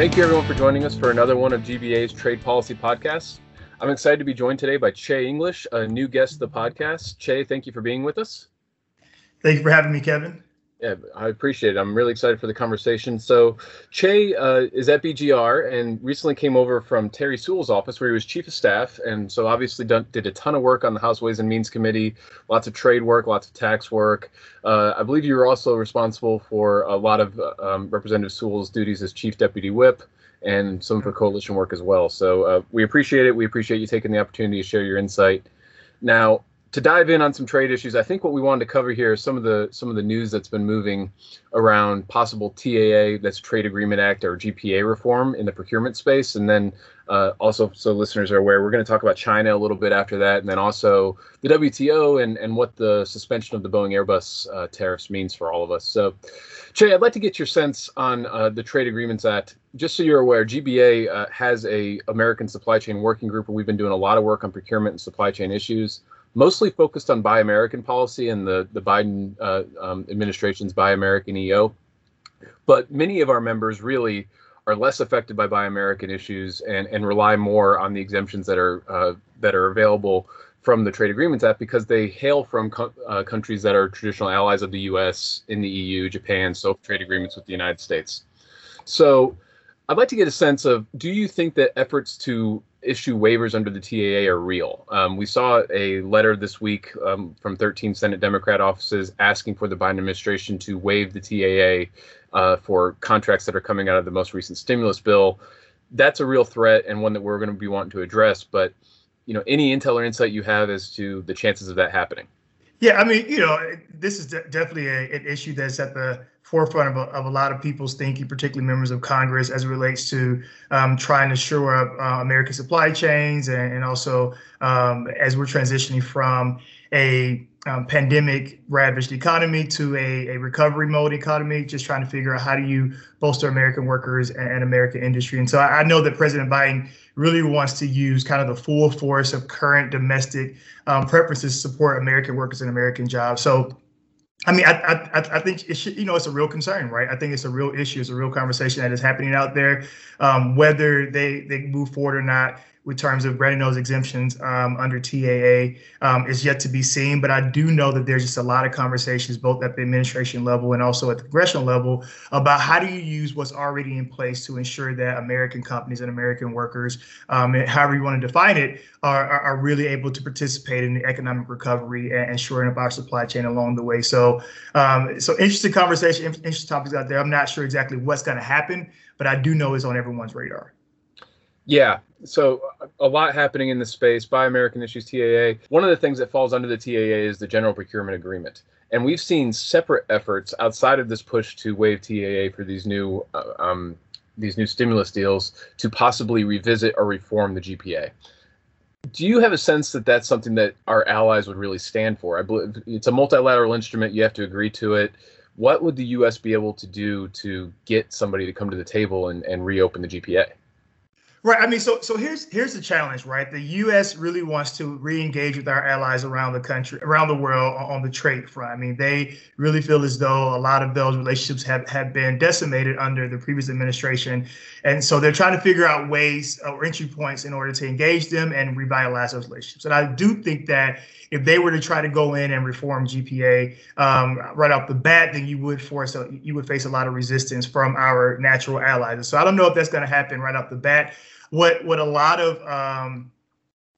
Thank you, everyone, for joining us for another one of GBA's Trade Policy Podcasts. I'm excited to be joined today by Chay English, a new guest of the podcast. Chay, thank you for being with us. Thank you for having me, Kevin. Yeah, I appreciate it. I'm really excited for the conversation. So, Chay uh, is at BGR and recently came over from Terri Sewell's office where he was chief of staff. And so, obviously, done, did a ton of work on the House Ways and Means Committee, lots of trade work, lots of tax work. Uh, I believe you were also responsible for a lot of um, Representative Sewell's duties as chief deputy whip and some of her coalition work as well. So, uh, we appreciate it. We appreciate you taking the opportunity to share your insight. Now, to dive in on some trade issues, I think what we wanted to cover here is some of the some of the news that's been moving around possible TAA, that's Trade Agreement Act or GPA reform in the procurement space, and then uh, also so listeners are aware, we're going to talk about China a little bit after that, and then also the WTO and and what the suspension of the Boeing Airbus uh, tariffs means for all of us. So, Chay, I'd like to get your sense on uh, the Trade Agreements Act. Just so you're aware, GBA uh, has a American Supply Chain Working Group where we've been doing a lot of work on procurement and supply chain issues mostly focused on Buy American policy and the the Biden uh, um, administration's Buy American EO. But many of our members really are less affected by Buy American issues and and rely more on the exemptions that are uh, that are available from the Trade Agreements Act because they hail from co- uh, countries that are traditional allies of the U.S. in the EU, Japan, so trade agreements with the United States. So. I'd like to get a sense of do you think that efforts to issue waivers under the TAA are real. Um, we saw a letter this week um, from 13 Senate Democrat offices asking for the Biden administration to waive the TAA uh, for contracts that are coming out of the most recent stimulus bill. That's a real threat and one that we're going to be wanting to address. But you know, any intel or insight you have as to the chances of that happening? Yeah, I mean, you know, this is de- definitely a, an issue that's at the forefront of a, of a lot of people's thinking, particularly members of Congress, as it relates to um, trying to shore up uh, American supply chains and, and also um, as we're transitioning from a um, pandemic ravaged economy to a, a recovery mode economy, just trying to figure out how do you bolster American workers and, and American industry. And so I, I, know that President Biden really wants to use kind of the full force of current domestic um, preferences to support American workers and American jobs. So I mean, I, I, I think it should, you know, it's a real concern, right? I think it's a real issue. It's a real conversation that is happening out there. Um, whether they they move forward or not, with terms of granting those exemptions um, under TAA um, is yet to be seen. But I do know that there's just a lot of conversations, both at the administration level and also at the congressional level, about how do you use what's already in place to ensure that American companies and American workers, um, however you want to define it, are, are, are, really able to participate in the economic recovery and, and shoring up our supply chain along the way. So, um, so interesting conversation, interesting topics out there. I'm not sure exactly what's going to happen, but I do know it's on everyone's radar. Yeah. So a lot happening in this space. Buy American Issues TAA. One of the things that falls under the TAA is the General Procurement Agreement, and we've seen separate efforts outside of this push to waive TAA for these new uh, um, these new stimulus deals to possibly revisit or reform the GPA. Do you have a sense that that's something that our allies would really stand for? I believe it's a multilateral instrument. You have to agree to it. What would the U.S. be able to do to get somebody to come to the table and, and reopen the GPA? Right. I mean, so so here's here's the challenge, right? The U.S. really wants to re-engage with our allies around the country, around the world on the trade front. I mean, they really feel as though a lot of those relationships have have been decimated under the previous administration, and so they're trying to figure out ways uh, or entry points in order to engage them and revitalize those relationships. And I do think that if they were to try to go in and reform GPA um, right off the bat, then you would force a, you would face a lot of resistance from our natural allies. So I don't know if that's going to happen right off the bat what what a lot of um,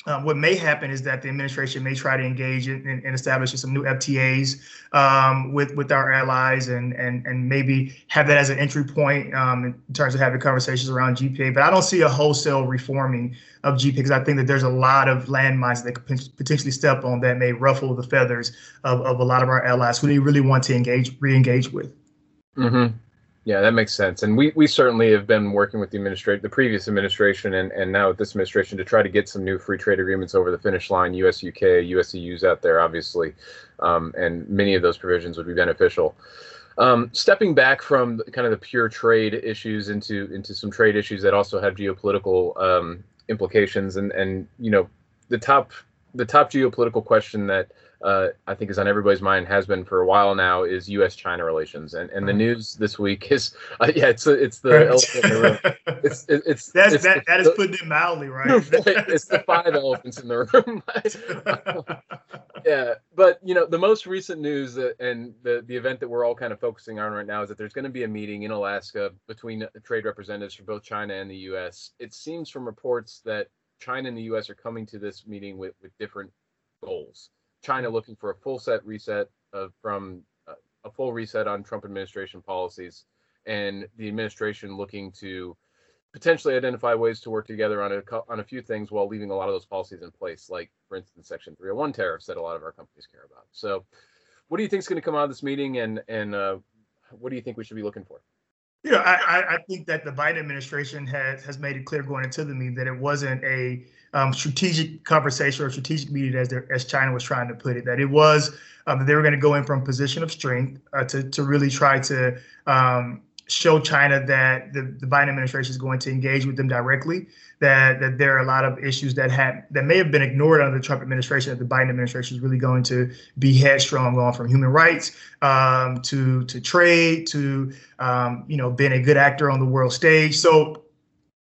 um, what may happen is that the administration may try to engage in, in, in establishing some new FTAs um, with with our allies and and and maybe have that as an entry point um, in terms of having conversations around GPA. But I don't see a wholesale reforming of GPA because I think that there's a lot of landmines that could potentially step on that may ruffle the feathers of, of a lot of our allies who they really want to engage re-engage with. Mm-hmm. Yeah, that makes sense. And we, we certainly have been working with the administration, the previous administration, and, and now with this administration to try to get some new free trade agreements over the finish line. US, UK, US EU's out there, obviously, um, and many of those provisions would be beneficial. Um, stepping back from kind of the pure trade issues into into some trade issues that also have geopolitical um, implications, and and you know the top the top geopolitical question that uh, I think is on everybody's mind has been for a while now is U.S.-China relations, and and the news this week is uh, yeah, it's it's the elephant in the room. It's it, it's that's it's, that it's, that is putting it mildly, right? it's the five elephants in the room. yeah, but you know the most recent news that, and the the event that we're all kind of focusing on right now is that there's going to be a meeting in Alaska between trade representatives from both China and the U.S. It seems from reports that China and the U.S. are coming to this meeting with with different goals. China looking for a full set reset of, from uh, a full reset on Trump administration policies, and the administration looking to potentially identify ways to work together on a on a few things while leaving a lot of those policies in place, like for instance Section 301 tariffs that a lot of our companies care about. So, what do you think is going to come out of this meeting, and and uh, what do you think we should be looking for? Yeah, I, I think that the Biden administration has has made it clear going into the meeting that it wasn't a um, strategic conversation or strategic meeting, as as China was trying to put it. That it was um, they were going to go in from position of strength uh, to to really try to um, show China that the, the Biden administration is going to engage with them directly. That that there are a lot of issues that had that may have been ignored under the Trump administration. That the Biden administration is really going to be headstrong on from human rights um, to to trade to um, you know being a good actor on the world stage. So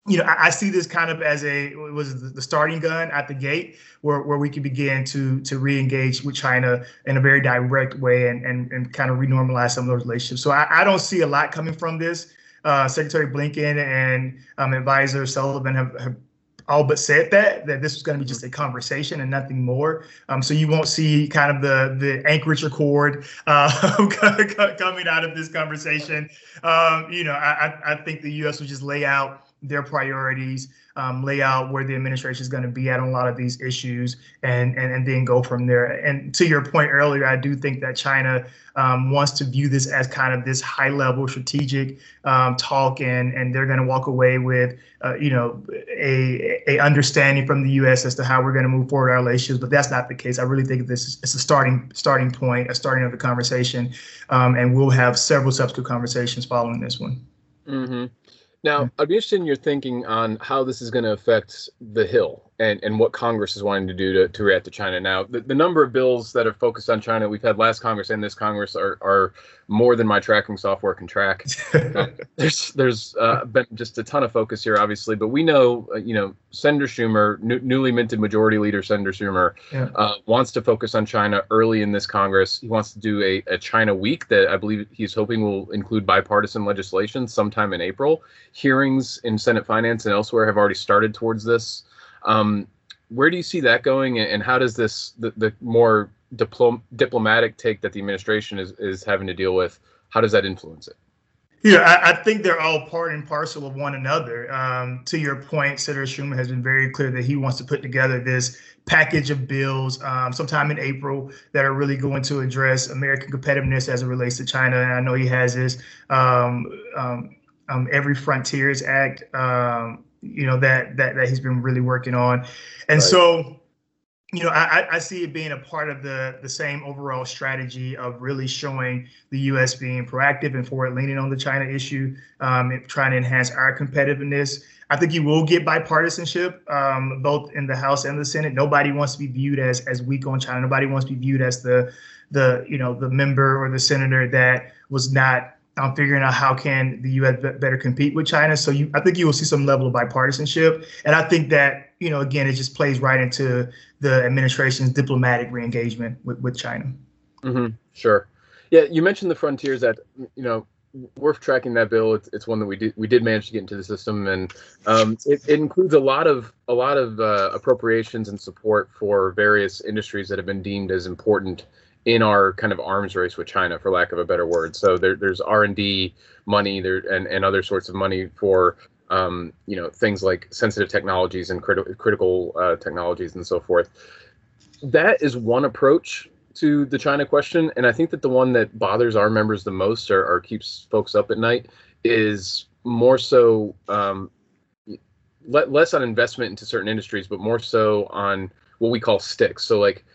you know, I, I, see this kind of as a was the starting gun at the gate where, where we can begin to to re-engage with China in a very direct way and and, and kind of renormalize some of those relationships. So I, I don't see a lot coming from this. Uh, Secretary Blinken and um, Advisor Sullivan have, have all but said that that this was going to be just a conversation and nothing more. Um, so you won't see kind of the the Anchorage Accord uh, coming out of this conversation. Um, you know, I, I think the U.S. will just lay out their priorities, um, lay out where the administration is going to be at on a lot of these issues, and, and and then go from there. And to your point earlier, I do think that China um, wants to view this as kind of this high level strategic um, talk, and and they're going to walk away with uh, you know a a understanding from the U.S. as to how we're going to move forward our relations. But that's not the case. I really think this is it's a starting starting point, a starting of the conversation, um, and we'll have several subsequent conversations following this one. Mm-hmm. Now, hmm. I'd be interested in your thinking on how this is going to affect the Hill and, and what Congress is wanting to do to, to react to China. Now, the, the number of bills that are focused on China we've had last Congress and this Congress are, are more than my tracking software can track. uh, there's there's uh, been just a ton of focus here, obviously, but we know, uh, you know, Senator Schumer, newly minted Majority Leader Senator Schumer, yeah. Uh, wants to focus on China early in this Congress. He wants to do a, a China week that I believe he's hoping will include bipartisan legislation sometime in April. Hearings in Senate Finance and elsewhere have already started towards this. Um, where do you see that going, and how does this the, the more diplom- diplomatic take that the administration is is having to deal with? How does that influence it? Yeah, I, I, think they're all part and parcel of one another. Um, to your point, Senator Schumer has been very clear that he wants to put together this package of bills um, sometime in April that are really going to address American competitiveness as it relates to China. And I know he has this um, um, um Every Frontiers Act um, you know that that that he's been really working on, and right. so you know, I, I see it being a part of the the same overall strategy of really showing the U.S. being proactive and forward leaning on the China issue, um, and trying to enhance our competitiveness. I think you will get bipartisanship um, both in the House and the Senate. Nobody wants to be viewed as as weak on China. Nobody wants to be viewed as the the you know the member or the senator that was not um, figuring out how can the U.S. better compete with China. So you, I think you will see some level of bipartisanship, and I think that you know again it just plays right into the administration's diplomatic reengagement with with China. Mm-hmm. Sure. Yeah, you mentioned the frontiers that you know worth tracking that bill. It's, it's one that we did we did manage to get into the system, and um, it, it, includes a lot of a lot of uh, appropriations and support for various industries that have been deemed as important in our kind of arms race with China, for lack of a better word. So there, there's R and D money there and, and other sorts of money for um, you know things like sensitive technologies and critical critical uh, technologies and so forth. That is one approach to the China question, and I think that the one that bothers our members the most or, or keeps folks up at night is more so um, le- less on investment into certain industries, but more so on what we call sticks. So like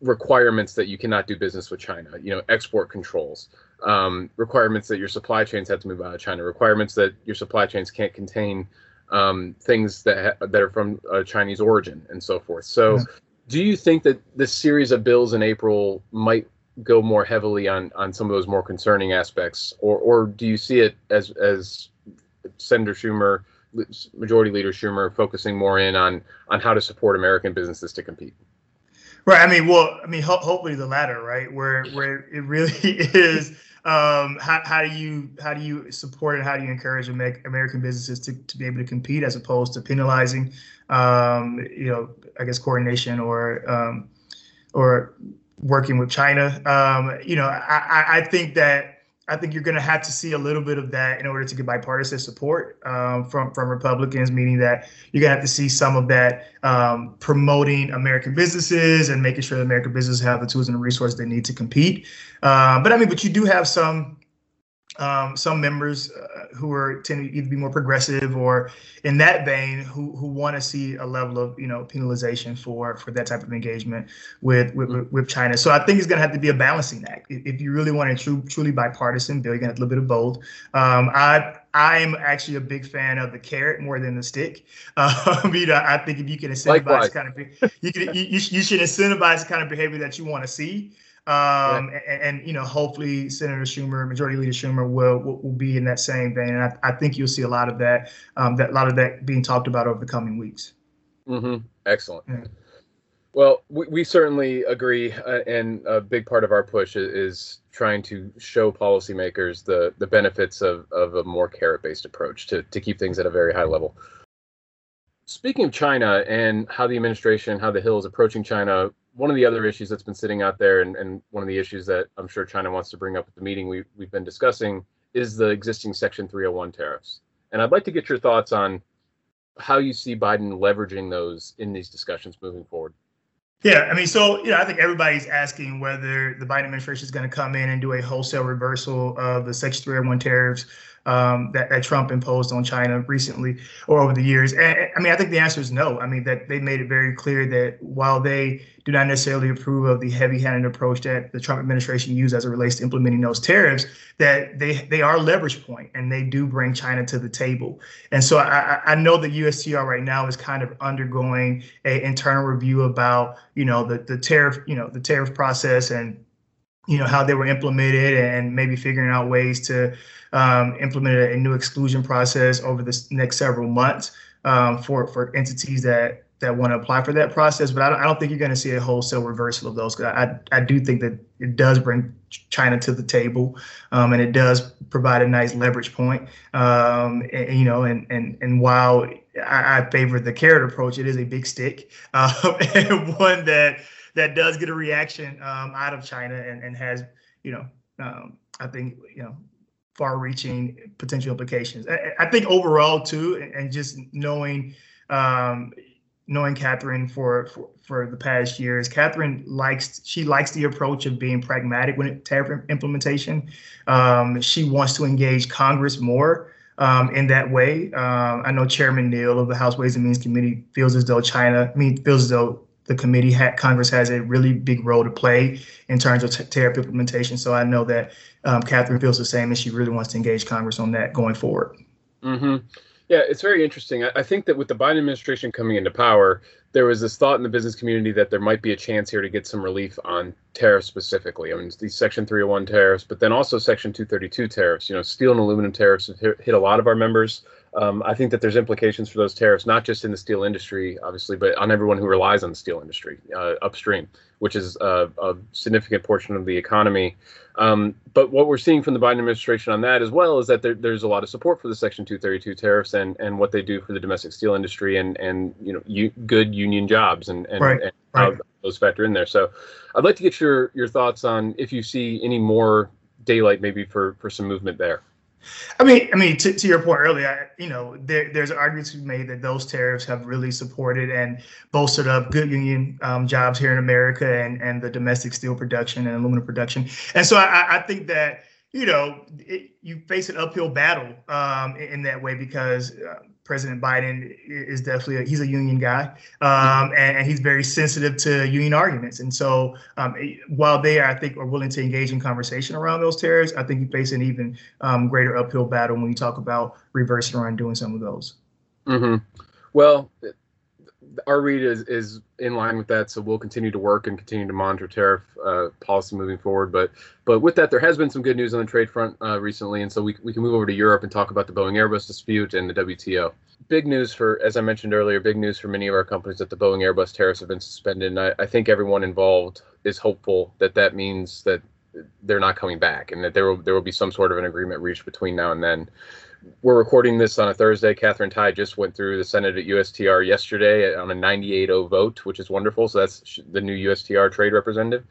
requirements that you cannot do business with China. You know, export controls, um, requirements that your supply chains have to move out of China, requirements that your supply chains can't contain um, things that ha- that are from uh, Chinese origin, and so forth. So. Yeah. Do you think that this series of bills in April might go more heavily on on some of those more concerning aspects, or or do you see it as as Senator Schumer, Majority Leader Schumer, focusing more in on on how to support American businesses to compete? Right. I mean, well, I mean, ho- hopefully the latter, right? Where where it really is. Um, how, how do you how do you support and how do you encourage American businesses to, to be able to compete as opposed to penalizing, um, you know, I guess coordination or um, or working with China. Um, you know, I, I think that I think you're going to have to see a little bit of that in order to get bipartisan support um, from from Republicans, meaning that you're going to have to see some of that um, promoting American businesses and making sure that American businesses have the tools and the resources they need to compete. Uh, but I mean, but you do have some um, some members uh, who are tend to either be more progressive or in that vein who who want to see a level of you know penalization for for that type of engagement with with, mm-hmm. with China. So I think it's going to have to be a balancing act. If you really want a true truly bipartisan bill, you're going to have a little bit of both. Um, I I'm actually a big fan of the carrot more than the stick. Um, you know, I think if you can incentivize Likewise. kind of you can you, you should incentivize the kind of behavior that you want to see. Um, and, and, you know, hopefully Senator Schumer, Majority Leader Schumer, will, will, will be in that same vein, and I, I think you'll see a lot of that, um, that a lot of that being talked about over the coming weeks. Mm-hmm. Excellent. Yeah. Well, we, we certainly agree, uh, and a big part of our push is, is, trying to show policymakers the the benefits of, of a more carrot-based approach to to keep things at a very high level. Speaking of China and how the administration, how the Hill is approaching China, one of the other issues that's been sitting out there, and, and one of the issues that I'm sure China wants to bring up at the meeting we, we've been discussing, is the existing Section 301 tariffs. And I'd like to get your thoughts on how you see Biden leveraging those in these discussions moving forward. Yeah, I mean, so you know, I think everybody's asking whether the Biden administration is going to come in and do a wholesale reversal of the Section 301 tariffs um, that, that, Trump imposed on China recently or over the years? And, I mean, I think the answer is no. I mean, that they made it very clear that while they do not necessarily approve of the heavy-handed approach that the Trump administration used as it relates to implementing those tariffs, that they they are leverage point and they do bring China to the table. And so I, I know the USTR right now is kind of undergoing an internal review about you know the the tariff you know the tariff process and you know how they were implemented and maybe figuring out ways to um, implement a new exclusion process over the next several months um, for for entities that that want to apply for that process. But I don't, I don't think you're going to see a wholesale reversal of those. I, I do think that it does bring China to the table, um, and it does provide a nice leverage point. Um, and, you know, and and and while I, I, favor the carrot approach, it is a big stick uh, and one that that does get a reaction um, out of China and, and has, you know, um, I think, you know, far-reaching potential implications. I, I, think overall too, and just knowing, um, knowing Katherine for, for, for the past years, Katherine likes she likes the approach of being pragmatic when it tariff implementation. Um, she wants to engage Congress more. Um, in that way. Um, I know Chairman Neal of the House Ways and Means Committee feels as though China, I mean, feels as though the committee, ha- Congress has a really big role to play in terms of t- tariff implementation. So I know that um, Katherine feels the same, and she really wants to engage Congress on that going forward. Mm-hmm. Yeah, it's very interesting. I, I think that with the Biden administration coming into power, there was this thought in the business community that there might be a chance here to get some relief on tariffs specifically. I mean, these Section 301 tariffs, but then also Section 232 tariffs. You know, steel and aluminum tariffs have hit a lot of our members. Um, I think that there's implications for those tariffs, not just in the steel industry, obviously, but on everyone who relies on the steel industry uh, upstream, which is a, a, significant portion of the economy. Um, but what we're seeing from the Biden administration on that as well is that there, there's a lot of support for the Section 232 tariffs and, and what they do for the domestic steel industry and and you know you, good union jobs and and, right. and how right. those factor in there. So I'd like to get your your thoughts on if you see any more daylight maybe for for some movement there. I mean, I mean, to, to your point earlier, you know, there, there's arguments to be made that those tariffs have really supported and bolstered up good union um, jobs here in America and, and the domestic steel production and aluminum production. And so I, I think that, you know, it, you face an uphill battle um, in, in, that way because uh, President Biden is definitely a, he's a union guy, um, and, and, he's very sensitive to union arguments. And so, um, while they I think are willing to engage in conversation around those tariffs, I think you face an even um, greater uphill battle when you talk about reversing or undoing some of those. Mm-hmm. Well, our read is, is in line with that. So we'll continue to work and continue to monitor tariff uh, policy moving forward. But but with that, there has been some good news on the trade front uh, recently, and so we, we can move over to Europe and talk about the Boeing Airbus dispute and the WTO. Big news for, as I mentioned earlier, big news for many of our companies that the Boeing Airbus tariffs have been suspended. And I, I think everyone involved is hopeful that that means that they're not coming back and that there will there will be some sort of an agreement reached between now and then we're recording this on a Thursday. Katherine Tai just went through the Senate at USTR yesterday on a 98-0 vote, which is wonderful. So that's the new USTR trade representative,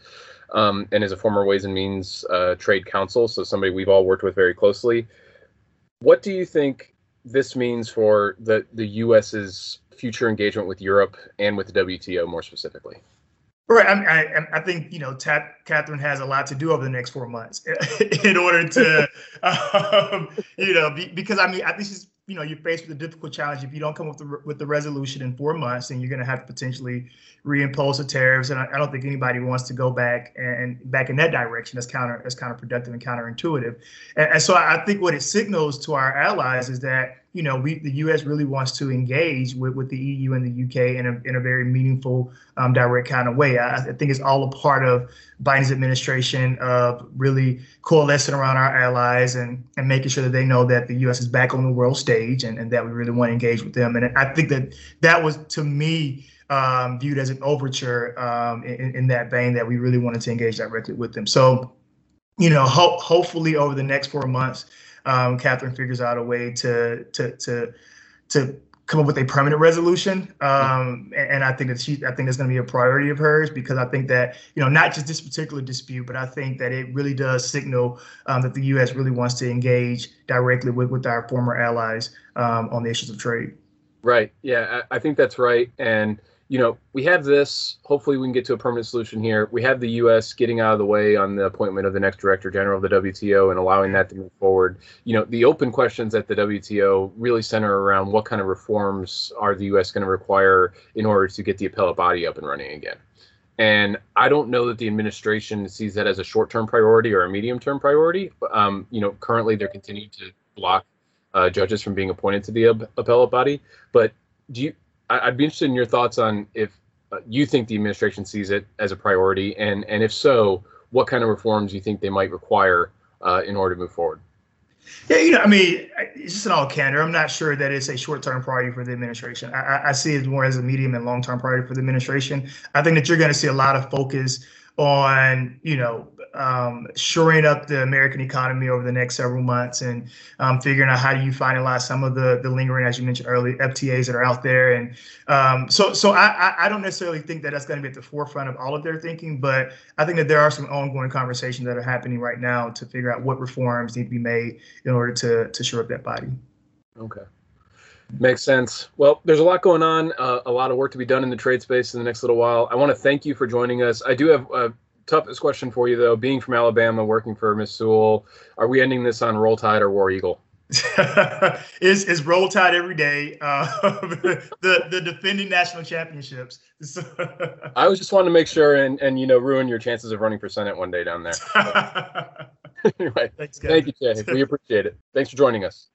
um, and is a former Ways and Means uh, Trade Counsel, so somebody we've all worked with very closely. What do you think this means for the the U.S.'s future engagement with Europe and with the WTO more specifically? Right. I, I, I think you know, Katherine has a lot to do over the next four months in order to, um, you know, be, because I mean, I think she's you know you're faced with a difficult challenge if you don't come up with the, with the resolution in four months and you're going to have to potentially reimpose the tariffs and I, I, don't think anybody wants to go back and back in that direction that's counter that's counterproductive and counterintuitive and, and so I think what it signals to our allies is that you know we the U.S. really wants to engage with, with the EU and the U.K. in a in a very meaningful um, direct kind of way I, I think it's all a part of Biden's administration of really coalescing around our allies and and making sure that they know that the U.S. is back on the world stage and, and that we really want to engage with them and I think that that was to me um, viewed as an overture um, in, in, that vein that we really wanted to engage directly with them. So, you know, ho- hopefully over the next four months, um, Katherine figures out a way to to to to come up with a permanent resolution. Um, and, and, I think that she, I think it's going to be a priority of hers because I think that you know not just this particular dispute, but I think that it really does signal um, that the U.S. really wants to engage directly with with our former allies um, on the issues of trade. Right. Yeah, I, I think that's right. And you know, we have this. Hopefully, we can get to a permanent solution here. We have the U.S. getting out of the way on the appointment of the next director general of the WTO and allowing that to move forward. You know, the open questions at the WTO really center around what kind of reforms are the U.S. going to require in order to get the appellate body up and running again. And I don't know that the administration sees that as a short-term priority or a medium-term priority. Um, you know, currently they're continuing to block uh, judges from being appointed to the appellate body. But do you I'd be interested in your thoughts on if uh, you think the administration sees it as a priority, and and if so, what kind of reforms you think they might require uh, in order to move forward. Yeah, you know, I mean, it's just an all candor. I'm not sure that it's a short-term priority for the administration. I, I see it more as a medium and long-term priority for the administration. I think that you're going to see a lot of focus on, you know, um, shoring up the American economy over the next several months and um, figuring out how do you finalize some of the the lingering, as you mentioned earlier, FTAs that are out there. And um, so, so I, I don't necessarily think that that's going to be at the forefront of all of their thinking, but I think that there are some ongoing conversations that are happening right now to figure out what reforms need to be made in order to to shore up that body. Okay. Makes sense. Well, there's a lot going on, uh, a lot of work to be done in the trade space in the next little while. I want to thank you for joining us. I do have uh, toughest question for you though, being from Alabama, working for Miss Sewell, are we ending this on Roll Tide or War Eagle? is is Roll Tide every day? Uh, the the defending national championships. I was just wanting to make sure and and you know ruin your chances of running for senate one day down there. anyway, Thanks, guys. thank you, Jay. We appreciate it. Thanks for joining us.